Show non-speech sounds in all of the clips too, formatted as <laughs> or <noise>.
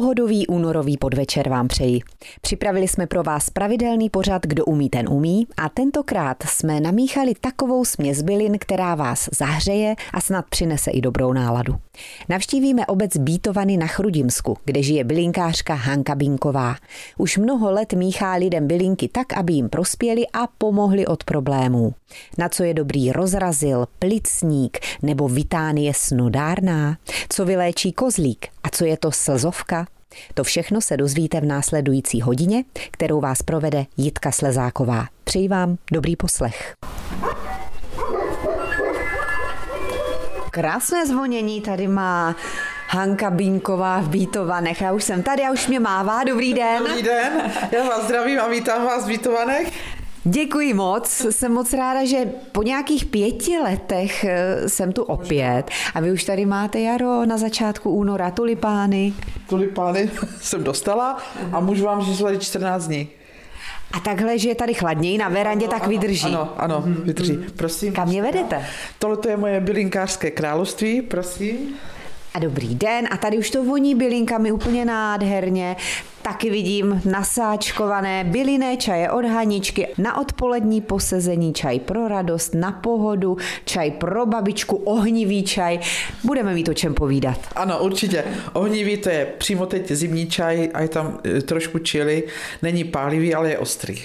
Pohodový únorový podvečer vám přeji. Připravili jsme pro vás pravidelný pořad Kdo umí, ten umí a tentokrát jsme namíchali takovou směs bylin, která vás zahřeje a snad přinese i dobrou náladu. Navštívíme obec Bítovany na Chrudimsku, kde žije bylinkářka Hanka Binková. Už mnoho let míchá lidem bylinky tak, aby jim prospěli a pomohli od problémů. Na co je dobrý rozrazil, plicník nebo vitánie snodárná? Co vyléčí kozlík a co je to slzovka? To všechno se dozvíte v následující hodině, kterou vás provede Jitka Slezáková. Přeji vám dobrý poslech. Krásné zvonění tady má Hanka Bínková v Bítovanech. Já už jsem tady, já už mě mává. Dobrý den. Dobrý den, já vás zdravím a vítám vás v Bítovanech. Děkuji moc, jsem moc ráda, že po nějakých pěti letech eh, jsem tu opět a vy už tady máte jaro na začátku února, tulipány. Tulipány <laughs> jsem dostala a můžu vám říct, že 14 dní. A takhle, že je tady chladněji na verandě, tak vydrží. Ano, ano, vydrží. Prosím. Kam mě vedete? Tohle je moje bylinkářské království, prosím. A dobrý den. A tady už to voní bylinkami úplně nádherně. Taky vidím nasáčkované bylinné čaje od Haničky, na odpolední posezení čaj pro radost, na pohodu, čaj pro babičku, ohnivý čaj. Budeme mít o čem povídat. Ano, určitě. Ohnivý to je přímo teď zimní čaj a je tam e, trošku čili. Není pálivý, ale je ostrý.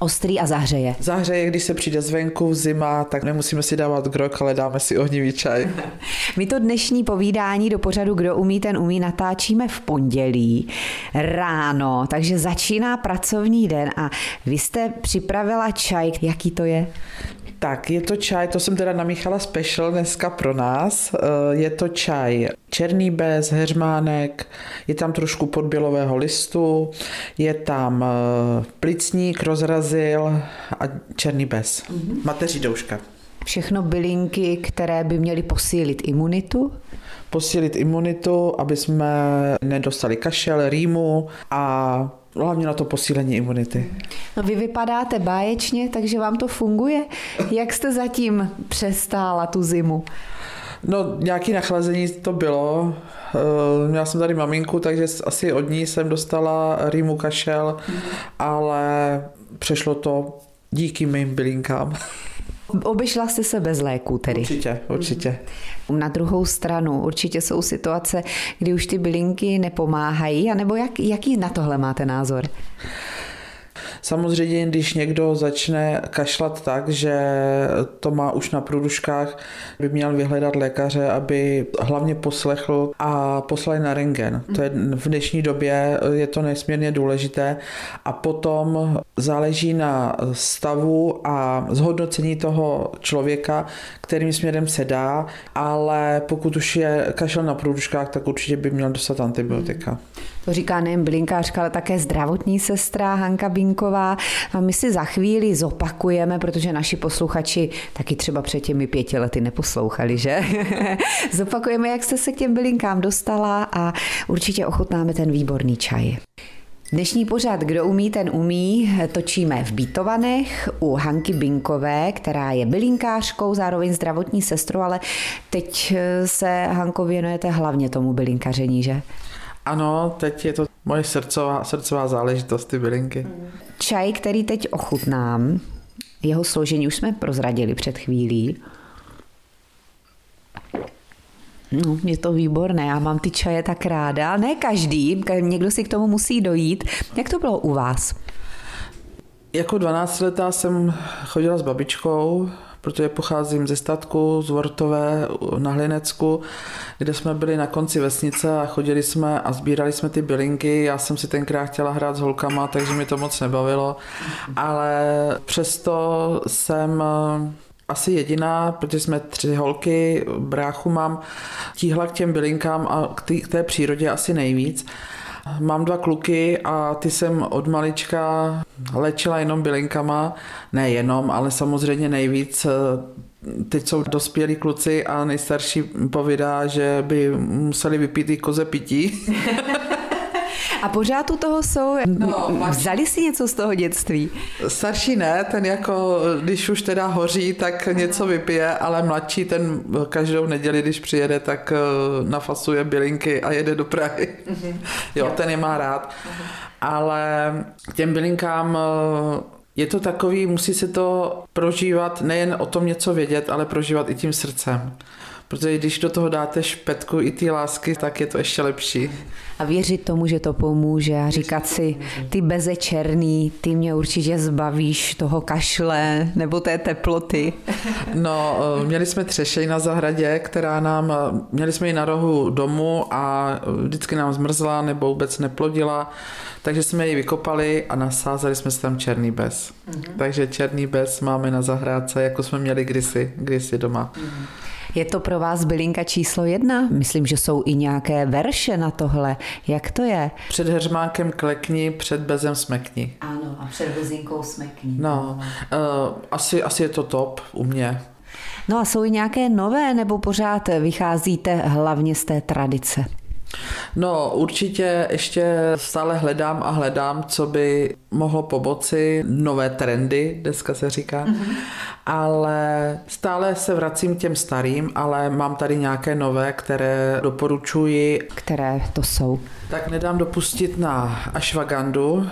Ostrý a zahřeje. Zahřeje, když se přijde zvenku, zima, tak nemusíme si dávat grok, ale dáme si ohnivý čaj. <laughs> My to dnešní povídání do pořadu Kdo umí, ten umí natáčíme v pondělí ráno, takže začíná pracovní den a vy jste připravila čaj. Jaký to je? Tak, je to čaj, to jsem teda namíchala special dneska pro nás. Eh, je to čaj černý bez, heřmánek, je tam trošku podbělového listu, je tam eh, plicník, rozrazil a černý bez. Mm-hmm. Mateří douška. Všechno bylinky, které by měly posílit imunitu? Posílit imunitu, aby jsme nedostali kašel, rýmu a hlavně na to posílení imunity. No vy vypadáte báječně, takže vám to funguje. Jak jste zatím přestála tu zimu? No, nějaký nachlazení to bylo. Eh, měla jsem tady maminku, takže asi od ní jsem dostala rýmu kašel, ale přešlo to díky mým bylinkám. Obešla jste se bez léků tedy? Určitě, určitě. Na druhou stranu určitě jsou situace, kdy už ty bylinky nepomáhají, anebo jak, jaký na tohle máte názor? Samozřejmě, když někdo začne kašlat tak, že to má už na průduškách, by měl vyhledat lékaře, aby hlavně poslechl a poslal na rengen. To je v dnešní době je to nesmírně důležité a potom záleží na stavu a zhodnocení toho člověka, kterým směrem se dá, ale pokud už je kašel na průduškách, tak určitě by měl dostat antibiotika. To říká nejen blinkářka, ale také zdravotní sestra Hanka Binková. A my si za chvíli zopakujeme, protože naši posluchači taky třeba před těmi pěti lety neposlouchali, že? <laughs> zopakujeme, jak jste se k těm bylinkám dostala a určitě ochutnáme ten výborný čaj. Dnešní pořad Kdo umí, ten umí točíme v Bítovanech u Hanky Binkové, která je bylinkářkou, zároveň zdravotní sestrou, ale teď se Hanko věnujete hlavně tomu bylinkaření, že? Ano, teď je to moje srdcová, srdcová záležitost, ty bylinky. Čaj, který teď ochutnám, jeho složení už jsme prozradili před chvílí. No, je to výborné, já mám ty čaje tak ráda. Ne každý, někdo si k tomu musí dojít. Jak to bylo u vás? Jako 12 letá jsem chodila s babičkou protože pocházím ze statku, z Vortové na Hlinecku, kde jsme byli na konci vesnice a chodili jsme a sbírali jsme ty bylinky. Já jsem si tenkrát chtěla hrát s holkama, takže mi to moc nebavilo, ale přesto jsem eh, asi jediná, protože jsme tři holky, bráchu mám, tíhla k těm bylinkám a k té přírodě asi nejvíc. Mám dva kluky a ty jsem od malička léčila jenom bylinkama. Ne jenom, ale samozřejmě nejvíc. Teď jsou dospělí kluci a nejstarší povídá, že by museli vypít i koze pití. <laughs> A pořád u toho jsou? No, Vzali si něco z toho dětství? Starší ne, ten jako, když už teda hoří, tak něco vypije, ale mladší ten každou neděli, když přijede, tak eh, nafasuje bylinky a jede do Prahy. Mm-hmm. Jo, ten je má rád. Mm-hmm. Ale těm bylinkám eh, je to takový, musí se to prožívat, nejen o tom něco vědět, ale prožívat i tím srdcem. Protože když do toho dáte špetku i ty lásky, tak je to ještě lepší. A věřit tomu, že to pomůže a říkat si, ty beze černý, ty mě určitě zbavíš toho kašle nebo té teploty. <laughs> No, eh, měli jsme třešej na zahradě, která nám, eh, měli jsme ji na rohu domu a vždycky nám zmrzla nebo vůbec neplodila, takže jsme ji vykopali a nasázeli jsme si tam černý bez. Mm-hmm. Takže černý bez máme na zahrádce, jako jsme měli kdysi, kdysi doma. Mm-hmm. Je to pro vás bylinka číslo jedna? Myslím, že jsou i nějaké verše na tohle. Jak to je? Před heřmánkem klekni, před bezem smekni. Ano, a před bezinkou smekni. No, uh, asi, asi je to top u mě. No a jsou i nějaké nové, nebo pořád vycházíte hlavně z té tradice? No, určitě ještě stále hledám a hledám, co by mohlo pomoci, nové trendy, dneska se říká, mm-hmm. ale stále se vracím k těm starým, ale mám tady nějaké nové, které doporučuji. Které to jsou? Tak nedám dopustit na ashwagandu,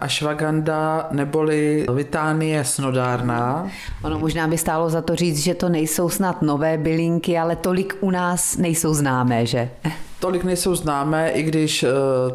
ashwagandha neboli Vitánie snodárná. Ono možná by stálo za to říct, že to nejsou snad nové bylinky, ale tolik u nás nejsou známé, že? Tolik nejsou známé, i když uh,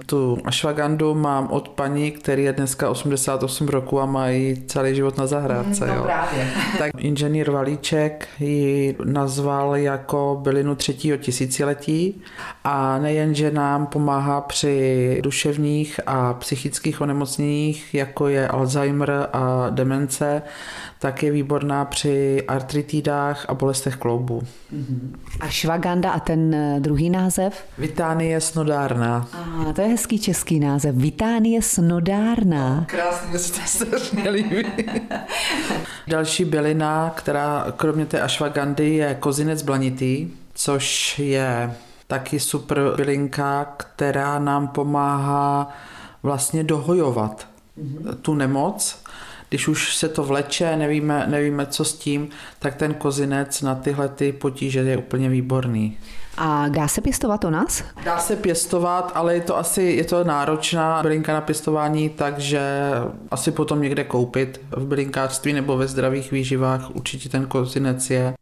tu ashwagandu mám od paní, který je dneska 88 roku a mají celý život na zahrádce. Mm, jo. Právě. <laughs> Tak inženýr Valíček ji nazval jako bylinu třetího tisíciletí a nejen, že nám pomáhá při duševních a psychických onemocněních, jako je Alzheimer a demence, tak je výborná při artritidách a bolestech kloubů. Mm-hmm. A švaganda a ten eh, druhý název? Vitánie snodárna. A to je hezký český název. Vitánie snodárna. Krásně se to strašně líbí. Další bylina, která kromě té ašvagandy je kozinec blanitý, což je taky super bylinka, která nám pomáhá vlastně dohojovat mm-hmm. tu nemoc když už se to vleče, nevíme, nevíme co s tím, tak ten kozinec na tyhle ty potíže je úplně výborný. A dá se pěstovat u nás? Dá se pěstovat, ale je to asi je to náročná bylinka na pěstování, takže asi potom někde koupit v bylinkářství nebo ve zdravých výživách určitě ten kozinec je.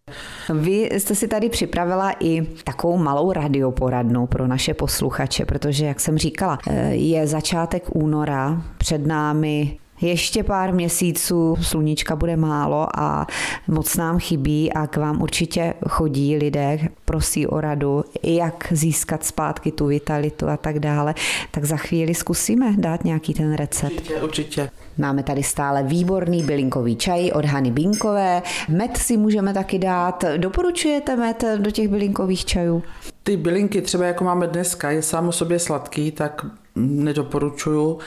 Vy jste si tady připravila i takovou malou radioporadnu pro naše posluchače, protože, jak jsem říkala, je začátek února, před námi ještě pár měsíců sluníčka bude málo a moc nám chybí a k vám určitě chodí lidé, prosí o radu, jak získat zpátky tu vitalitu a tak dále. Tak za chvíli zkusíme dát nějaký ten recept. Určitě, určitě. Máme tady stále výborný bylinkový čaj od Hany Binkové. Med si můžeme taky dát. Doporučujete med do těch bylinkových čajů? Ty bylinky, třeba jako máme dneska, je sám o sobě sladký, tak nedoporučuju.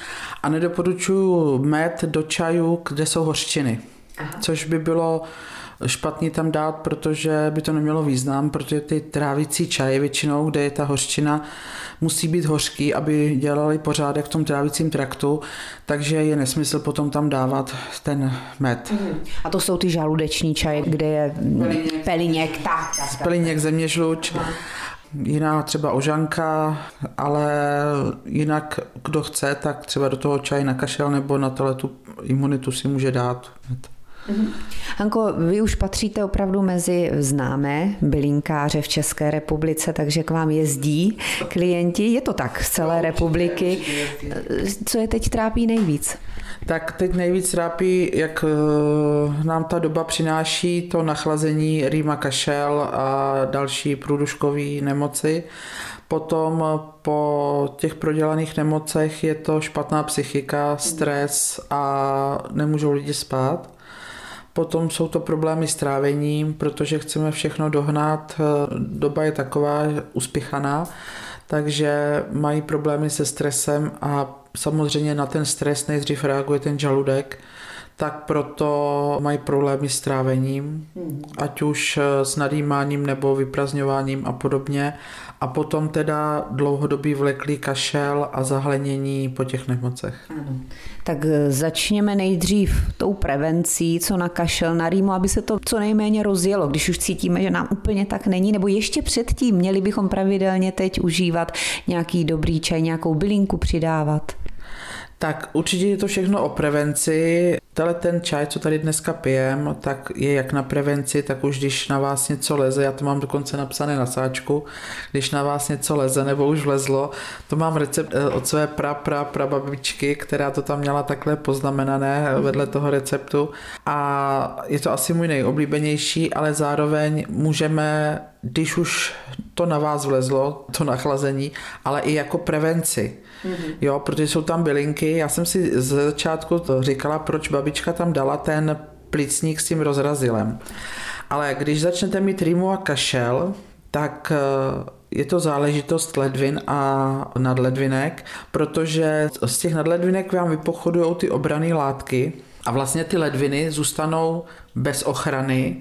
A nedoporučuju med do čaju, kde jsou hořčiny. Aha. Což by bylo špatný tam dát, protože by to nemělo význam, protože ty trávicí čaje většinou, kde je ta hořčina, musí být hořký, aby dělali pořádek v tom trávicím traktu, takže je nesmysl potom tam dávat ten med. Mhm. A to jsou ty žaludeční čaje, kde je peliněk, peliněk tak. Peliněk, zeměžluč. Aha jiná třeba ožanka, ale jinak kdo chce, tak třeba do toho čaj na kašel nebo na tohle tu imunitu si může dát. Mm-hmm. Hanko, vy už patříte opravdu mezi známé bylinkáře v České republice, takže k vám jezdí klienti. Je to tak z celé republiky. Co je teď trápí nejvíc? Tak teď nejvíc trápí, jak eh, nám ta doba přináší to nachlazení rýma kašel a další průduškové nemoci. Potom po těch prodělaných nemocech je to špatná psychika, stres a nemůžou lidi spát. Potom jsou to problémy s trávením, protože chceme všechno dohnat. Doba je taková uspěchaná, takže mají problémy se stresem a samozřejmě na ten stres nejdřív reaguje ten žaludek, tak proto mají problémy s trávením, hmm. ať už s nadýmáním nebo vyprazňováním a podobně. A potom teda dlouhodobý vleklý kašel a zahlenění po těch nemocech. Ano. Tak e, začněme nejdřív tou prevencí, co na kašel, na rýmu, aby se to co nejméně rozjelo, když už cítíme, že nám úplně tak není, nebo ještě předtím měli bychom pravidelně teď užívat nějaký dobrý čaj, nějakou bylinku přidávat. Tak určitě je to všechno o prevenci. Tenhle ten čaj, co tady dneska pijem, tak je jak na prevenci, tak už když na vás něco leze, já to mám dokonce napsané na sáčku, když na vás něco leze nebo už vlezlo, to mám recept eh, od své pra, pra, pra babičky, která to tam měla takhle poznamenané vedle toho receptu a je to asi můj nejoblíbenější, ale zároveň můžeme, když už to na vás vlezlo, to nachlazení, ale i jako prevenci. Mm-hmm. Jo, protože jsou tam bylinky. Já jsem si z začátku říkala, proč babička tam dala ten plicník s tím rozrazilem. Ale když začnete mít rýmu a kašel, tak eh, je to záležitost ledvin a nadledvinek, protože z těch nadledvinek vám vypochodují ty obrané látky a vlastně ty ledviny zůstanou bez ochrany,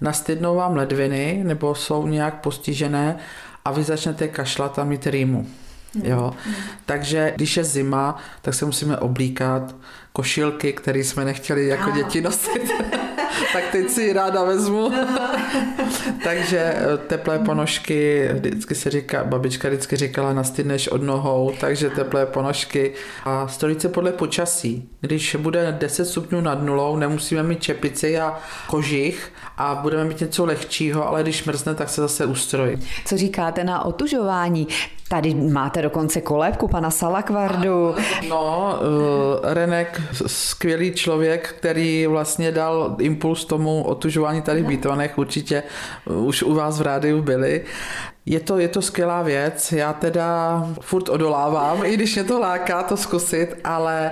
nastydnou vám ledviny nebo jsou nějak postižené a vy začnete kašlat a mít rýmu. Jo. Takže když je zima, tak se musíme oblíkat košilky, které jsme nechtěli jako děti nosit. <laughs> tak teď si ji ráda vezmu. <laughs> Takže eh, teplé ponožky, vždycky se říká, babička vždycky říkala, nastydneš od nohou, takže teplé ponožky a strojit se podle počasí. Když bude 10 stupňů nad nulou, nemusíme mít čepici a kožich a budeme mít něco lehčího, ale když mrzne, tak se zase ustrojit. Co říkáte na otužování? Tady máte dokonce kolébku pana Salakvardu. No, uh, Renek, skvělý člověk, který vlastně dal impuls tomu otužování tady v Bítvanech, určitě už u vás v rádiu byli. Je to, je to skvělá věc, já teda furt odolávám, i když mě to láká to zkusit, ale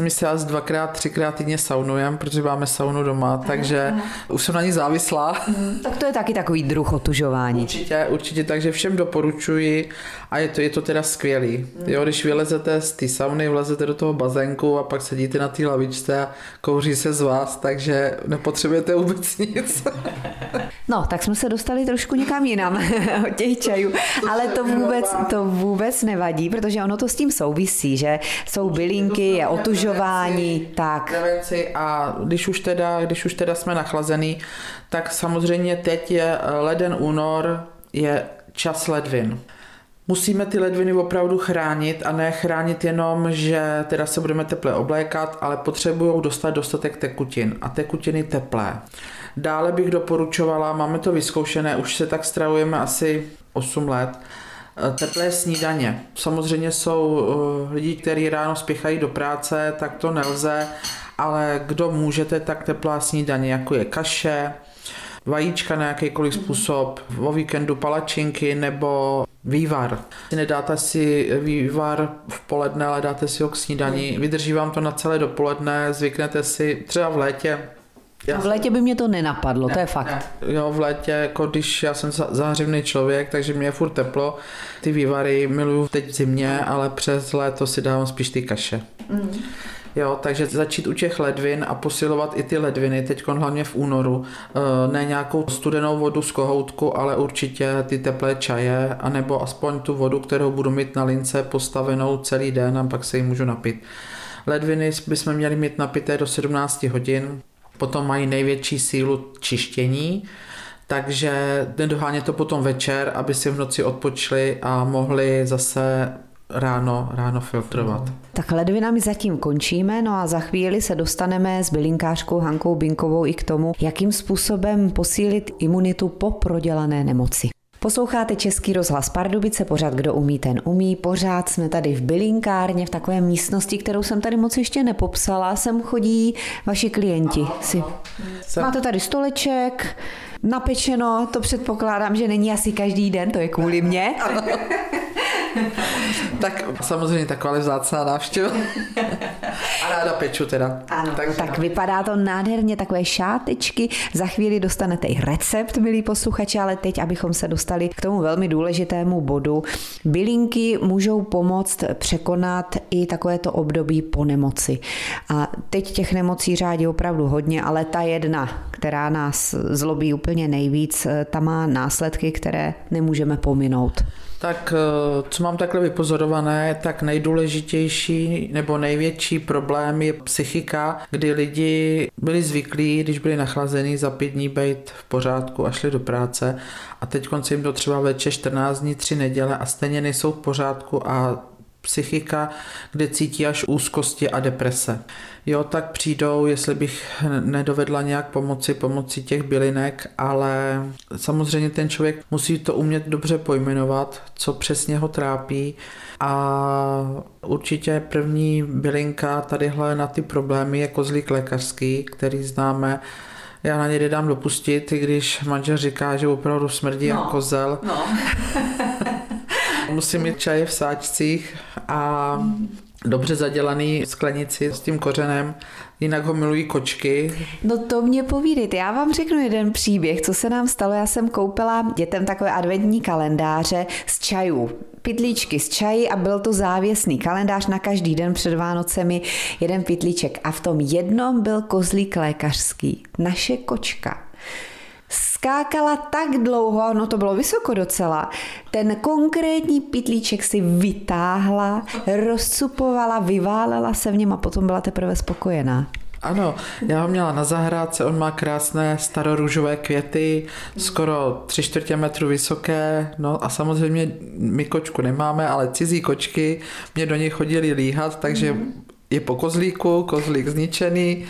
my se asi dvakrát, třikrát týdně saunujeme, protože máme saunu doma, takže aha. už jsem na ní závislá. Mm, tak to je taky takový druh otužování. Určitě, určitě, takže všem doporučuji a je to, je to teda skvělý. Mm. Jo, když vylezete z té sauny, vlezete do toho bazénku a pak sedíte na té lavičce a kouří se z vás, takže nepotřebujete vůbec nic. <laughs> No, tak jsme se dostali trošku někam jinam <laughs> od těch čajů, ale to vůbec, to vůbec nevadí, protože ono to s tím souvisí, že jsou bylinky, je otužování, tak. Prevenci a když už teda, když už teda jsme nachlazený, tak samozřejmě teď je leden, únor, je čas ledvin. Musíme ty ledviny opravdu chránit a ne chránit jenom, že teda se budeme teple oblékat, ale potřebují dostat dostatek tekutin a tekutiny teplé. Dále bych doporučovala, máme to vyzkoušené, už se tak stravujeme asi 8 let, eh, teplé snídaně. Samozřejmě jsou eh, lidi, kteří ráno spěchají do práce, tak to nelze, ale kdo můžete, tak teplá snídaně, jako je kaše, vajíčka na jakýkoliv způsob, o víkendu palačinky nebo vývar. Nedáte si vývar v poledne, ale dáte si ho k snídaní. Vydrží vám to na celé dopoledne, zvyknete si třeba v létě já v létě by mě to nenapadlo, ne, to je fakt. Ne. Jo, v létě, jako když já jsem zářivný člověk, takže mě je furt teplo. Ty vývary miluju teď v zimě, ale přes léto si dávám spíš ty kaše. Mm. Jo, takže začít u těch ledvin a posilovat i ty ledviny, teď hlavně v únoru. E, ne nějakou studenou vodu z kohoutku, ale určitě ty teplé čaje, anebo aspoň tu vodu, kterou budu mít na lince postavenou celý den a pak se ji můžu napít. Ledviny bychom měli mít napité do 17 hodin, potom mají největší sílu čištění, takže nedoháně to potom večer, aby si v noci odpočli a mohli zase ráno, ráno filtrovat. Tak ledvinami zatím končíme, no a za chvíli se dostaneme s bylinkářkou Hankou Binkovou i k tomu, jakým způsobem posílit imunitu po prodělané nemoci. Posloucháte Český rozhlas Pardubice, pořád kdo umí, ten umí. Pořád jsme tady v bylinkárně, v takové místnosti, kterou jsem tady moc ještě nepopsala. Sem chodí vaši klienti. Si... Máte tady stoleček, napečeno, to předpokládám, že není asi každý den, to je kvůli mně. <laughs> tak samozřejmě taková vzácná návštěva. A ráda peču teda. Ano, tak, tak vypadá to nádherně, takové šátečky. Za chvíli dostanete i recept, milí posluchači, ale teď, abychom se dostali k tomu velmi důležitému bodu. Bylinky můžou pomoct překonat i takovéto období po nemoci. A teď těch nemocí řádí opravdu hodně, ale ta jedna, která nás zlobí úplně nejvíc, ta má následky, které nemůžeme pominout. Tak eh, co mám takhle vypozorované, tak nejdůležitější nebo největší problém je psychika, kdy lidi byli zvyklí, když byli nachlazení za pět dní být v pořádku a šli do práce a teď konce jim to třeba veče 14 dní, 3 neděle a stejně nejsou v pořádku a psychika, kde cítí až úzkosti a deprese. Jo, tak přijdou, jestli bych nedovedla nějak pomoci pomocí těch bylinek, ale samozřejmě ten člověk musí to umět dobře pojmenovat, co přesně ho trápí a určitě první bylinka tadyhle na ty problémy je kozlík lékařský, který známe já na něj dám dopustit, i když manžel říká, že opravdu smrdí no, jako kozel. No. <laughs> Musím mít čaj v sáčcích a dobře zadělaný sklenici s tím kořenem, jinak ho milují kočky. No to mě povídejte, já vám řeknu jeden příběh, co se nám stalo, já jsem koupila dětem takové adventní kalendáře z čajů. Pitlíčky z čají a byl to závěsný kalendář. Na každý den před Vánocemi, jeden pitlíček a v tom jednom byl kozlík lékařský, naše kočka skákala tak dlouho, no to bylo vysoko docela, ten konkrétní pitlíček si vytáhla, rozcupovala, vyválela se v něm a potom byla teprve spokojená. Ano, já ho měla na zahrádce, on má krásné starorůžové květy, skoro tři čtvrtě metru vysoké, no a samozřejmě my kočku nemáme, ale cizí kočky mě do něj chodili líhat, takže mm je po kozlíku, kozlík zničený,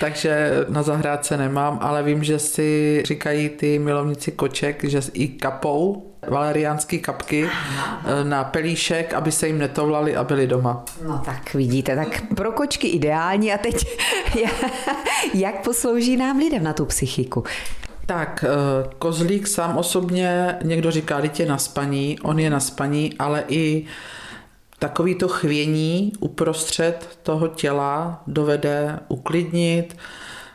takže na zahrádce nemám, ale vím, že si říkají ty milovníci koček, že i kapou valeriánský kapky eh, na pelíšek, aby se jim netovlali a byli doma. No tak vidíte, tak pro kočky ideální a teď <laughs> jak poslouží nám lidem na tu psychiku? Tak, eh, kozlík sám osobně, někdo říká, že je na spaní, on je na spaní, ale i Takový to chvění uprostřed toho těla dovede uklidnit,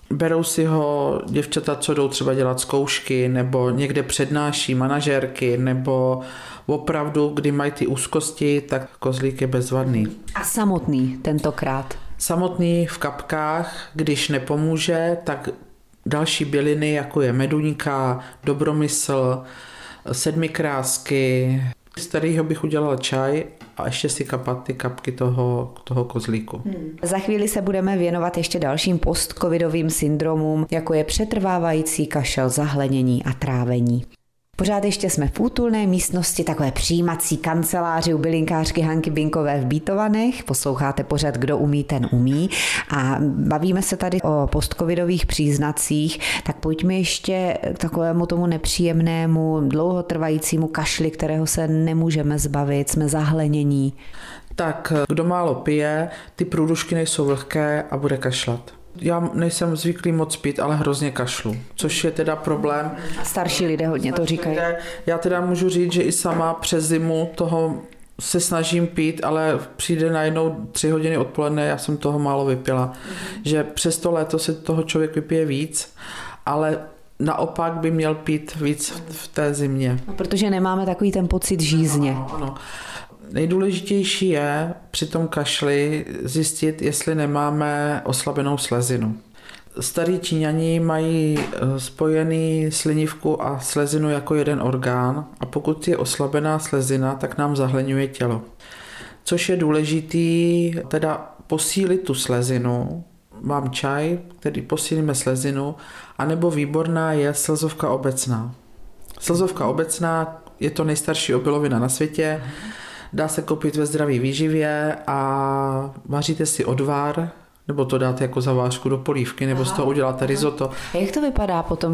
berou si ho děvčata, co jdou třeba dělat zkoušky, nebo někde přednáší manažerky, nebo opravdu, kdy mají ty úzkosti, tak kozlík je bezvadný. A samotný tentokrát? Samotný v kapkách, když nepomůže, tak další byliny, jako je meduňka, dobromysl, sedmikrásky, z kterého bych udělal čaj a ještě si kapat ty kapky toho, toho kozlíku. Hmm. Za chvíli se budeme věnovat ještě dalším postcovidovým syndromům, jako je přetrvávající kašel, zahlenění a trávení. Pořád ještě jsme v útulné místnosti takové přijímací kanceláři u bylinkářky Hanky Binkové v Bítovanech. Posloucháte pořád Kdo umí, ten umí. A bavíme se tady o postcovidových příznacích, tak pojďme ještě k takovému tomu nepříjemnému, dlouhotrvajícímu kašli, kterého se nemůžeme zbavit, jsme zahlenění. Tak kdo málo pije, ty průdušky nejsou vlhké a bude kašlat já nejsem zvyklý moc pít, ale hrozně kašlu, což je teda problém. Starší lidé hodně to říkají. Já teda můžu říct, že i sama přes zimu toho se snažím pít, ale přijde najednou tři hodiny odpoledne, já jsem toho málo vypila. Mm-hmm. Že přes to léto se toho člověk vypije víc, ale naopak by měl pít víc v té zimě. No, protože nemáme takový ten pocit žízně. Ano, ano. Nejdůležitější je při tom kašli zjistit, jestli nemáme oslabenou slezinu. Starí Číňani mají eh, spojený slinivku a slezinu jako jeden orgán a pokud je oslabená slezina, tak nám zahleňuje tělo. Což je důležitý, teda posílit tu slezinu. Mám čaj, který posílíme slezinu, anebo výborná je slzovka obecná. Slzovka obecná je to nejstarší obilovina na světě. Dá se koupit ve zdraví výživě a vaříte si odvar, nebo to dáte jako zavážku do polívky, nebo z toho uděláte risotto. A jak to vypadá potom?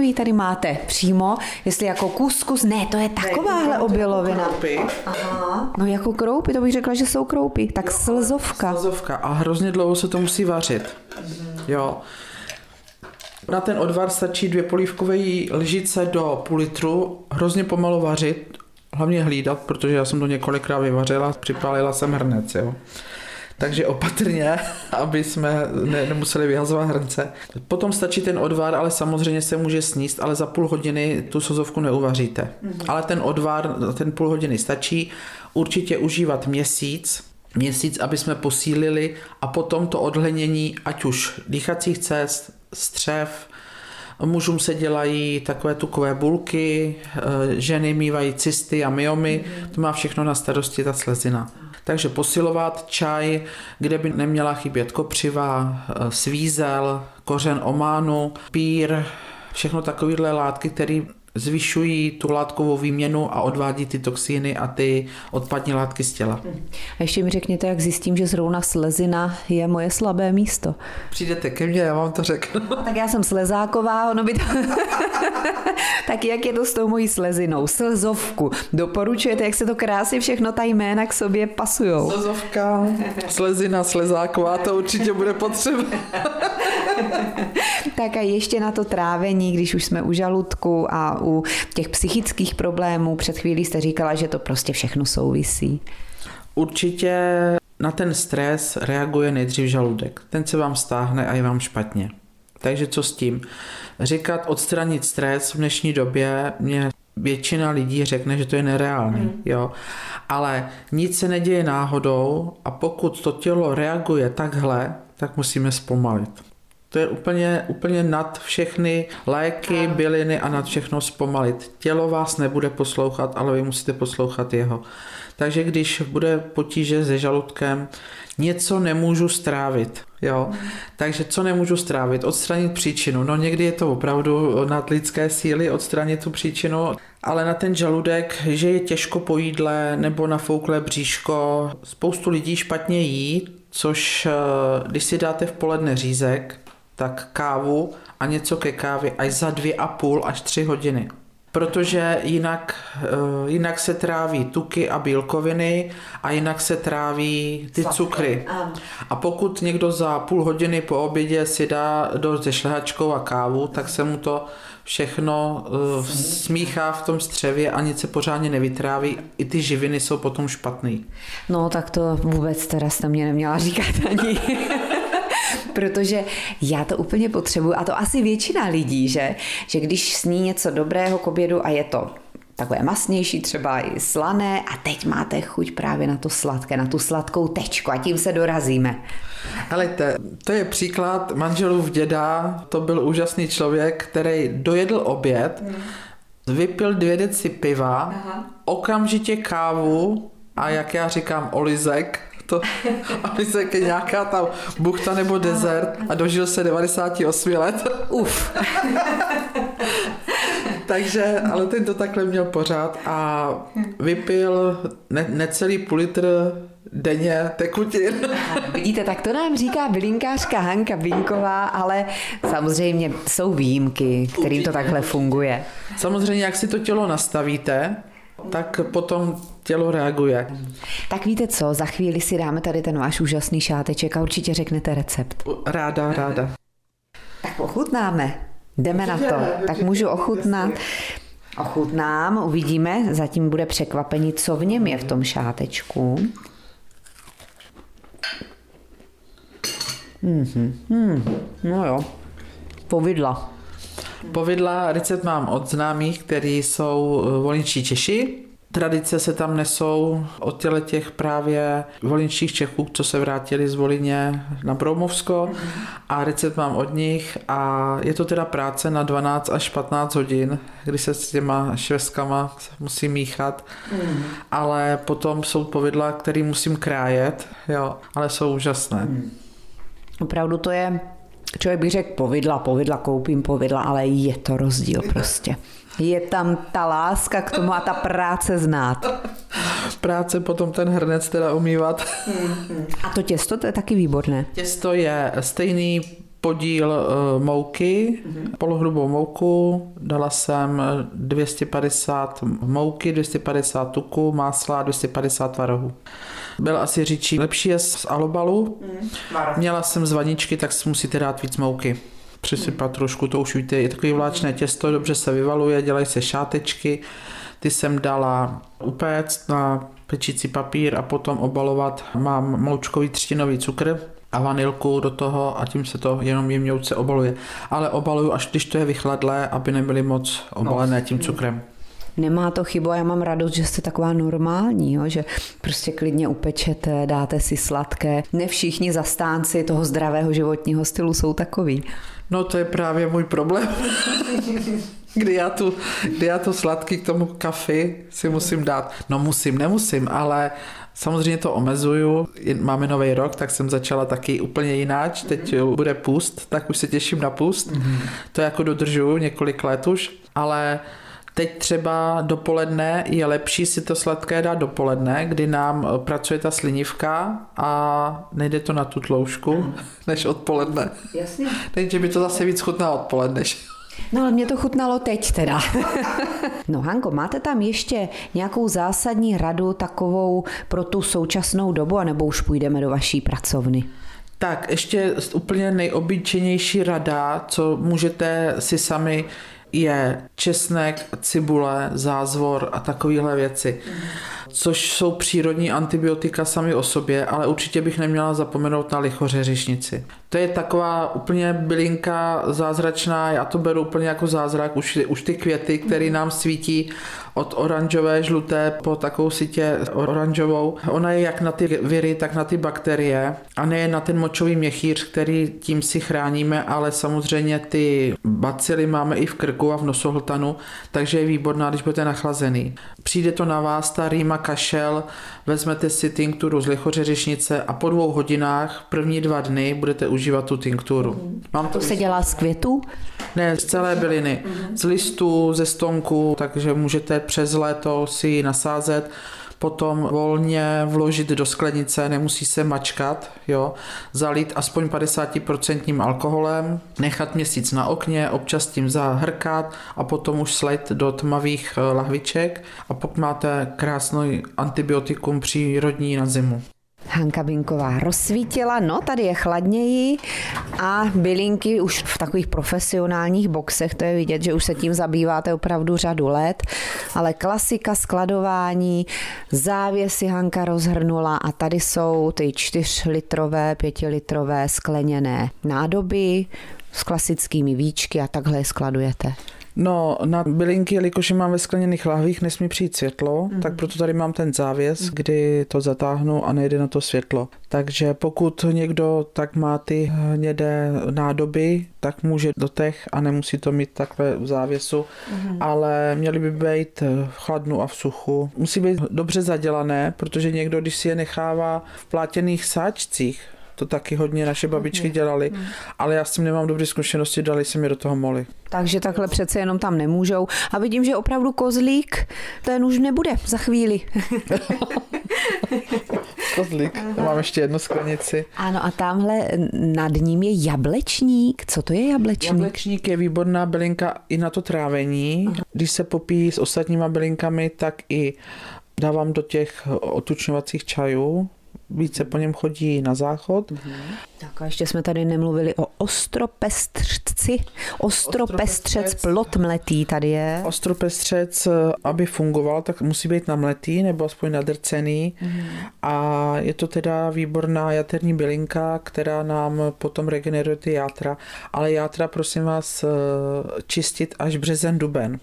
Vy tady máte přímo, jestli jako kuskus, ne, to je takováhle obilovina. Kroupy. Aha. No jako kroupy, to bych řekla, že jsou kroupy. Tak jo, slzovka. Slzovka a hrozně dlouho se to musí vařit. Mhm. Jo. Na ten odvar stačí dvě polívkové lžice do půl litru, hrozně pomalu vařit, hlavně hlídat, protože já jsem to několikrát vyvařila, připálila jsem hrnec, jo. Takže opatrně, <laughs> aby jsme ne, nemuseli vyhazovat hrnce. Potom stačí ten odvar, ale samozřejmě se může sníst, ale za půl hodiny tu sozovku neuvaříte. Mm-hmm. Ale ten odvar, ten půl hodiny stačí. Určitě užívat měsíc, měsíc, aby jsme posílili a potom to odhlenění, ať už dýchacích cest, střev, Mužům se dělají takové tukové bulky, eh, ženy mývají cysty a myomy, to má všechno na starosti ta slezina. Takže posilovat čaj, kde by neměla chybět kopřiva, eh, svízel, kořen ománu, pír, všechno takovéhle látky, které zvyšují tu látkovou výměnu a odvádí ty toxíny a ty odpadní látky z těla. A ještě mi řekněte, jak zjistím, že zrovna slezina je moje slabé místo. Přijdete ke mně, já vám to řeknu. <laughs> Tak já jsem slezáková, ono by to... <laughs> tak jak je to s tou mojí slezinou? Slezovku. Doporučujete, jak se to krásně všechno ta jména k sobě pasujou. Slezovka, slezina, slezáková, to určitě bude potřeba. <laughs> tak a ještě na to trávení, když už jsme u žaludku a u těch psychických problémů, před chvílí jste říkala, že to prostě všechno souvisí. Určitě na ten stres reaguje nejdřív žaludek. Ten se vám stáhne a je vám špatně. Takže co s tím? Říkat odstranit stres v dnešní době mě většina lidí řekne, že to je nereálný, mm. jo. Ale nic se neděje náhodou a pokud to tělo reaguje takhle, tak musíme zpomalit. To je úplně, úplně nad všechny léky, byliny a nad všechno zpomalit. Tělo vás nebude poslouchat, ale vy musíte poslouchat jeho. Takže když bude potíže se žaludkem, něco nemůžu strávit. Jo? Takže co nemůžu strávit? Odstranit příčinu. No někdy je to opravdu nad lidské síly odstranit tu příčinu, ale na ten žaludek, že je těžko po jídle nebo na fouklé bříško, spoustu lidí špatně jí, což eh, když si dáte v poledne řízek, tak kávu a něco ke kávě až za dvě a půl až tři hodiny. Protože jinak, eh, jinak se tráví tuky a bílkoviny a jinak se tráví ty cukry. A pokud někdo za půl hodiny po obědě si dá do se šlehačkou a kávu, tak se mu to všechno uh, smíchá v tom střevě a nic se pořádně nevytráví. I ty živiny jsou potom špatný. No tak to vůbec teda jste mě neměla říkat ani. <laughs> protože já to úplně potřebuju a to asi většina lidí, že, že když sní něco dobrého k obědu a je to takové masnější, třeba i slané a teď máte chuť právě na to sladké, na tu sladkou tečku a tím se dorazíme. Ale to je příklad manželův děda, to byl úžasný člověk, který dojedl oběd, vypil dvě deci piva, Aha. okamžitě kávu a jak já říkám olizek to, aby se ke nějaká tam buchta nebo desert a dožil se 98 let. Uf. <laughs> Takže, ale ten to takhle měl pořád a vypil ne, necelý půl litr denně tekutin. <laughs> Vidíte, tak to nám říká bylinkářka Hanka Binková, ale samozřejmě jsou výjimky, kterým to takhle funguje. Samozřejmě, jak si to tělo nastavíte, tak potom tělo reaguje. Tak víte co, za chvíli si dáme tady ten váš úžasný šáteček a určitě řeknete recept. Ráda, ráda. Tak ochutnáme. Jdeme na to. Tak můžu ochutnat. Ochutnám, uvidíme, zatím bude překvapení, co v něm je v tom šátečku. Mm-hmm. Mm, no jo, povidla. Povidla recept mám od známých, který jsou eh, volničí Češi. Tradice se tam nesou od těle těch právě volinčích Čechů, co se vrátili z Volině na Broumovsko a recept mám od nich a je to teda práce na 12 až 15 hodin, kdy se s těma švestkama musí míchat, mm. ale potom jsou povidla, které musím krájet, jo, ale jsou úžasné. Mm. Opravdu to je člověk by řekl povidla, povidla, koupím povidla, ale je to rozdíl prostě. Je tam ta láska k tomu a ta práce znát. Práce potom ten hrnec teda umývat. A to těsto, to je taky výborné. Těsto je stejný podíl uh, mouky, mm-hmm. polohrubou mouku, dala jsem 250 mouky, 250 tuku, másla, 250 tvarohů. Byl asi říčí lepší je z alobalu. Mm, Měla jsem z vaničky, tak si musíte dát víc mouky. Přisypat mm. trošku, to už víte, je takový vláčné těsto, dobře se vyvaluje, dělají se šátečky, ty jsem dala upéct na pečící papír a potom obalovat. Mám moučkový třtinový cukr, a vanilku do toho a tím se to jenom jemňouce obaluje. Ale obaluju až když to je vychladlé, aby nebyly moc obalené tím cukrem. Nemá to chybu a já mám radost, že jste taková normální, jo? že prostě klidně upečete, dáte si sladké. Ne všichni zastánci toho zdravého životního stylu jsou takový. No to je právě můj problém. <laughs> kdy já, tu, kdy já to sladký k tomu kafi si musím dát. No musím, nemusím, ale Samozřejmě to omezuju, máme nový rok, tak jsem začala taky úplně jináč, teď bude pust, tak už se těším na pust, mm-hmm. to jako dodržuju několik let už, ale Teď třeba dopoledne je lepší si to sladké dát dopoledne, kdy nám pracuje ta slinivka a nejde to na tu tloušku, <laughs> než odpoledne. Jasně. Takže by to zase víc chutná odpoledne. No ale mě to chutnalo teď teda. <laughs> no Hanko, máte tam ještě nějakou zásadní radu takovou pro tu současnou dobu, anebo už půjdeme do vaší pracovny? Tak, ještě úplně nejobyčejnější rada, co můžete si sami je česnek, cibule, zázvor a takovéhle věci. Což jsou přírodní antibiotika sami o sobě, ale určitě bych neměla zapomenout na lichořeřišnici. To je taková úplně bylinka zázračná, já to beru úplně jako zázrak, už, už ty květy, které nám svítí od oranžové, žluté po takovou sitě oranžovou. Ona je jak na ty viry, tak na ty bakterie a ne na ten močový měchýř, který tím si chráníme, ale samozřejmě ty bacily máme i v krku a v nosohltanu, takže je výborná, když budete nachlazený. Přijde to na vás, ta rýma kašel, vezmete si tinkturu z lichořeřišnice a po dvou hodinách, první dva dny, budete užívat tu tinkturu. Mám to, to se dělá z květů? Ne, z celé byliny. Z listů, ze stonku, takže můžete přes léto si ji nasázet potom volně vložit do sklenice, nemusí se mačkat, jo, zalít aspoň 50% alkoholem, nechat měsíc na okně, občas tím zahrkat a potom už slejt do tmavých eh, lahviček a pokud máte krásný antibiotikum přírodní na zimu. Hanka Binková rozsvítila, no tady je chladněji a bylinky už v takových profesionálních boxech, to je vidět, že už se tím zabýváte opravdu řadu let, ale klasika skladování, závěsy Hanka rozhrnula a tady jsou ty čtyřlitrové, pětilitrové skleněné nádoby s klasickými víčky a takhle je skladujete. No, na bylinky, jelikož mám ve skleněných lahvích, nesmí přijít světlo, mm-hmm. tak proto tady mám ten závěs, mm-hmm. kdy to zatáhnu a nejde na to světlo. Takže pokud někdo tak má ty hnědé nádoby, tak může do těch a nemusí to mít takhle v závěsu, mm-hmm. ale měly by být v chladnu a v suchu. Musí být dobře zadělané, protože někdo, když si je nechává v plátěných sáčcích, to taky hodně naše babičky dělali, hmm. ale já s tím nemám dobré zkušenosti, dali se mi do toho moli. Takže takhle přece jenom tam nemůžou. A vidím, že opravdu kozlík, ten už nebude za chvíli. <laughs> kozlík, to mám ještě jednu sklenici. Ano a tamhle nad ním je jablečník. Co to je jablečník? Jablečník je výborná bylinka i na to trávení. Aha. Když se popíjí s ostatníma bylinkami, tak i dávám do těch otučňovacích čajů, více po něm chodí na záchod. Mm-hmm. Tak a ještě jsme tady nemluvili o ostropestřci. Ostropestřec plot mletý tady je. Ostropestřec, aby fungoval, tak musí být namletý nebo aspoň nadrcený. Mm-hmm. A je to teda výborná jaterní bylinka, která nám potom regeneruje ty játra. Ale játra, prosím vás, čistit až březen, duben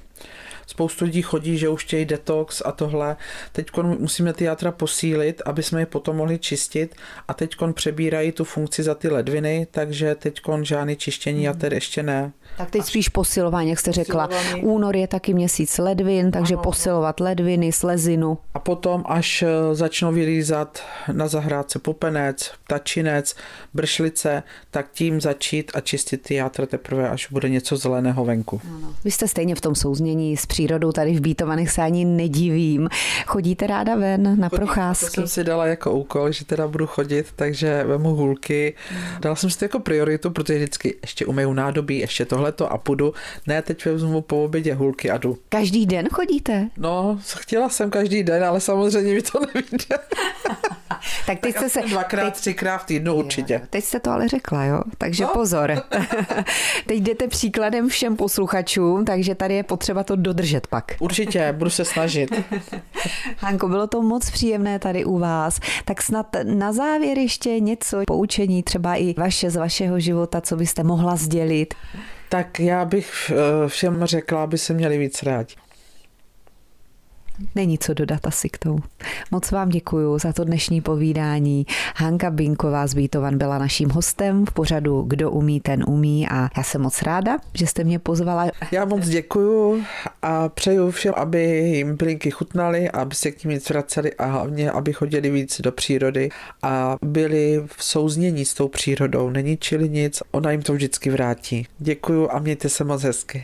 spoustu lidí chodí, že už chtějí detox a tohle. Teď musíme ty játra posílit, aby jsme je potom mohli čistit a teď přebírají tu funkci za ty ledviny, takže teď žádný čištění mm. jater ještě ne. Tak teď spíš posilování, jak jste řekla. Posilování. Únor je taky měsíc ledvin, takže ano. posilovat ledviny, slezinu. A potom, až eh, začnou vylízat na zahrádce popenec, tačinec, bršlice, tak tím začít a čistit ty játra teprve, až bude něco zeleného venku. Ano. Vy jste stejně v tom souznění s přírodou tady v Bítovaných se ani nedivím. Chodíte ráda ven na procházky? To jsem si dala jako úkol, že teda budu chodit, takže vemu hůlky. Dala jsem si to jako prioritu, protože vždycky ještě umeju nádobí, ještě tohle tohleto a půjdu. Ne, teď vezmu po obědě hulky a jdu. Každý den chodíte? No, chtěla jsem každý den, ale samozřejmě mi to nevíde. <laughs> <laughs> tak teď jste se... Dvakrát, teď... třikrát v týdnu určitě. Teď jste to ale řekla, jo? Takže no. pozor. <laughs> <laughs> teď jdete příkladem všem posluchačům, takže tady je potřeba to dodržet držet pak. Určitě, budu se snažit. Hanko, bylo to moc příjemné tady u vás. Tak snad na závěr ještě něco poučení, třeba i vaše z vašeho života, co byste mohla sdělit. Tak já bych eh, všem řekla, aby se měli víc rádi. Není co dodat asi k tomu. Moc vám děkuji za to dnešní povídání. Hanka Binková z Bítovan byla naším hostem v pořadu Kdo umí, ten umí a já jsem moc ráda, že jste mě pozvala. Já moc děkuju a přeju všem, aby jim bylinky chutnaly, aby se k ním víc vraceli a hlavně, aby chodili víc do přírody a byli v souznění s tou přírodou. Není čili nic, ona jim to vždycky vrátí. Děkuju a mějte se moc hezky.